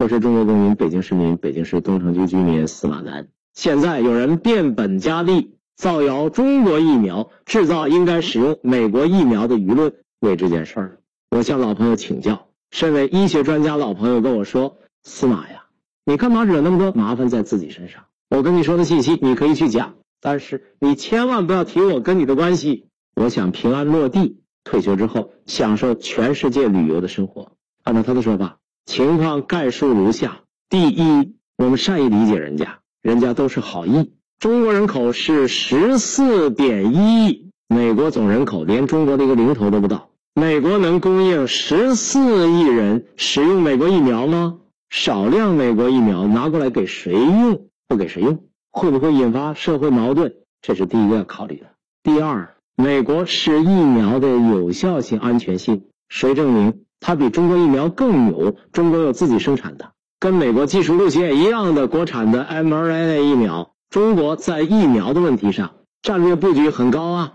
我是中国公民，北京市民，北京市东城区居民司马南。现在有人变本加厉造谣中国疫苗制造应该使用美国疫苗的舆论，为这件事儿，我向老朋友请教。身为医学专家，老朋友跟我说：“司马呀，你干嘛惹那么多麻烦在自己身上？我跟你说的信息你可以去讲，但是你千万不要提我跟你的关系。我想平安落地，退休之后享受全世界旅游的生活。”按照他的说法。情况概述如下：第一，我们善意理解人家，人家都是好意。中国人口是十四点一亿，美国总人口连中国的一个零头都不到。美国能供应十四亿人使用美国疫苗吗？少量美国疫苗拿过来给谁用？不给谁用，会不会引发社会矛盾？这是第一个要考虑的。第二，美国是疫苗的有效性、安全性，谁证明？它比中国疫苗更牛，中国有自己生产的，跟美国技术路线一样的国产的 mRNA 疫苗。中国在疫苗的问题上战略布局很高啊，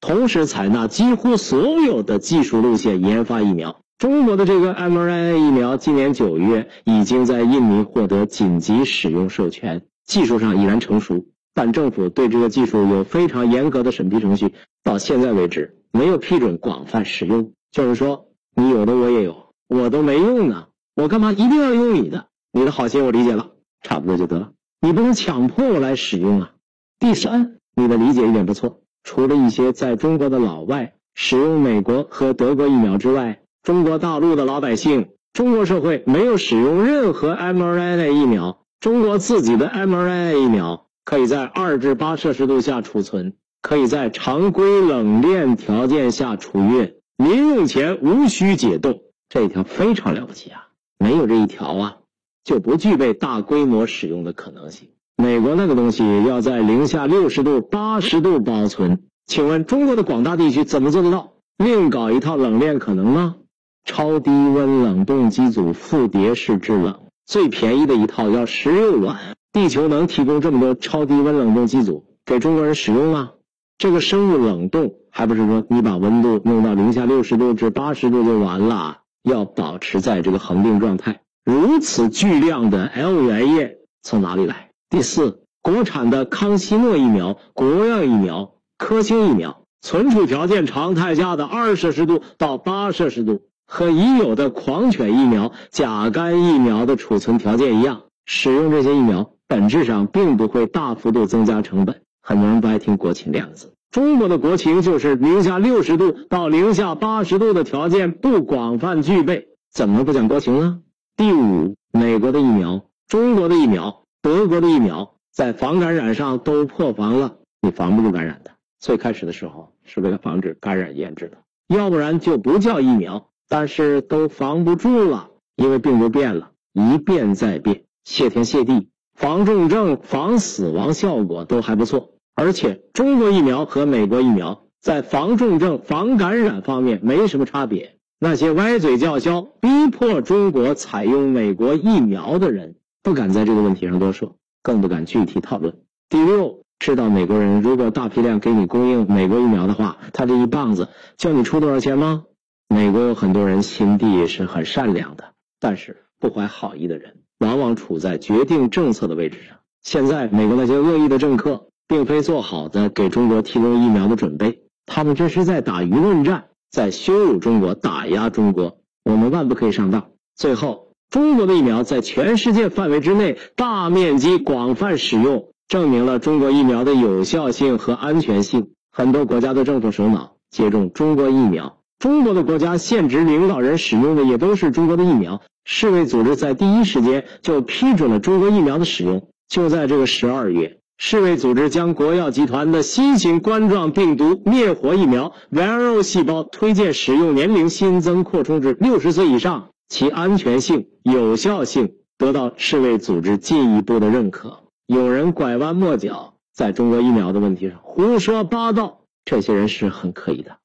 同时采纳几乎所有的技术路线研发疫苗。中国的这个 mRNA 疫苗今年九月已经在印尼获得紧急使用授权，技术上已然成熟，但政府对这个技术有非常严格的审批程序，到现在为止没有批准广泛使用，就是说。你有的我也有，我都没用呢，我干嘛一定要用你的？你的好心我理解了，差不多就得了。你不能强迫我来使用啊。第三，你的理解一点不错。除了一些在中国的老外使用美国和德国疫苗之外，中国大陆的老百姓、中国社会没有使用任何 mRNA 疫苗。中国自己的 mRNA 疫苗可以在二至八摄氏度下储存，可以在常规冷链条件下储运。民用前无需解冻，这一条非常了不起啊！没有这一条啊，就不具备大规模使用的可能性。美国那个东西要在零下六十度、八十度保存，请问中国的广大地区怎么做得到？另搞一套冷链可能吗？超低温冷冻机组复叠式制冷，最便宜的一套要十六万。地球能提供这么多超低温冷冻机组给中国人使用吗？这个生物冷冻还不是说你把温度弄到零下六十度至八十度就完了？要保持在这个恒定状态。如此巨量的 L 原液从哪里来？第四，国产的康希诺疫苗、国药疫苗、科兴疫苗存储条件常态下的二摄氏度到八摄氏度，和已有的狂犬疫苗、甲肝疫苗的储存条件一样，使用这些疫苗本质上并不会大幅度增加成本。很多人不爱听国情两个字，中国的国情就是零下六十度到零下八十度的条件不广泛具备，怎么不讲国情呢？第五，美国的疫苗、中国的疫苗、德国的疫苗在防感染上都破防了，你防不住感染的。最开始的时候是为了防止感染研制的，要不然就不叫疫苗。但是都防不住了，因为病毒变了，一变再变。谢天谢地，防重症、防死亡效果都还不错。而且，中国疫苗和美国疫苗在防重症、防感染方面没什么差别。那些歪嘴叫嚣、逼迫中国采用美国疫苗的人，不敢在这个问题上多说，更不敢具体讨论。第六，知道美国人如果大批量给你供应美国疫苗的话，他这一棒子叫你出多少钱吗？美国有很多人心地是很善良的，但是不怀好意的人往往处在决定政策的位置上。现在，美国那些恶意的政客。并非做好的给中国提供疫苗的准备，他们这是在打舆论战，在羞辱中国，打压中国。我们万不可以上当。最后，中国的疫苗在全世界范围之内大面积广泛使用，证明了中国疫苗的有效性和安全性。很多国家的政府首脑接种中国疫苗，中国的国家现职领导人使用的也都是中国的疫苗。世卫组织在第一时间就批准了中国疫苗的使用。就在这个十二月。世卫组织将国药集团的新型冠状病毒灭活疫苗 Vero 细胞推荐使用年龄新增扩充至六十岁以上，其安全性、有效性得到世卫组织进一步的认可。有人拐弯抹角，在中国疫苗的问题上胡说八道，这些人是很可疑的。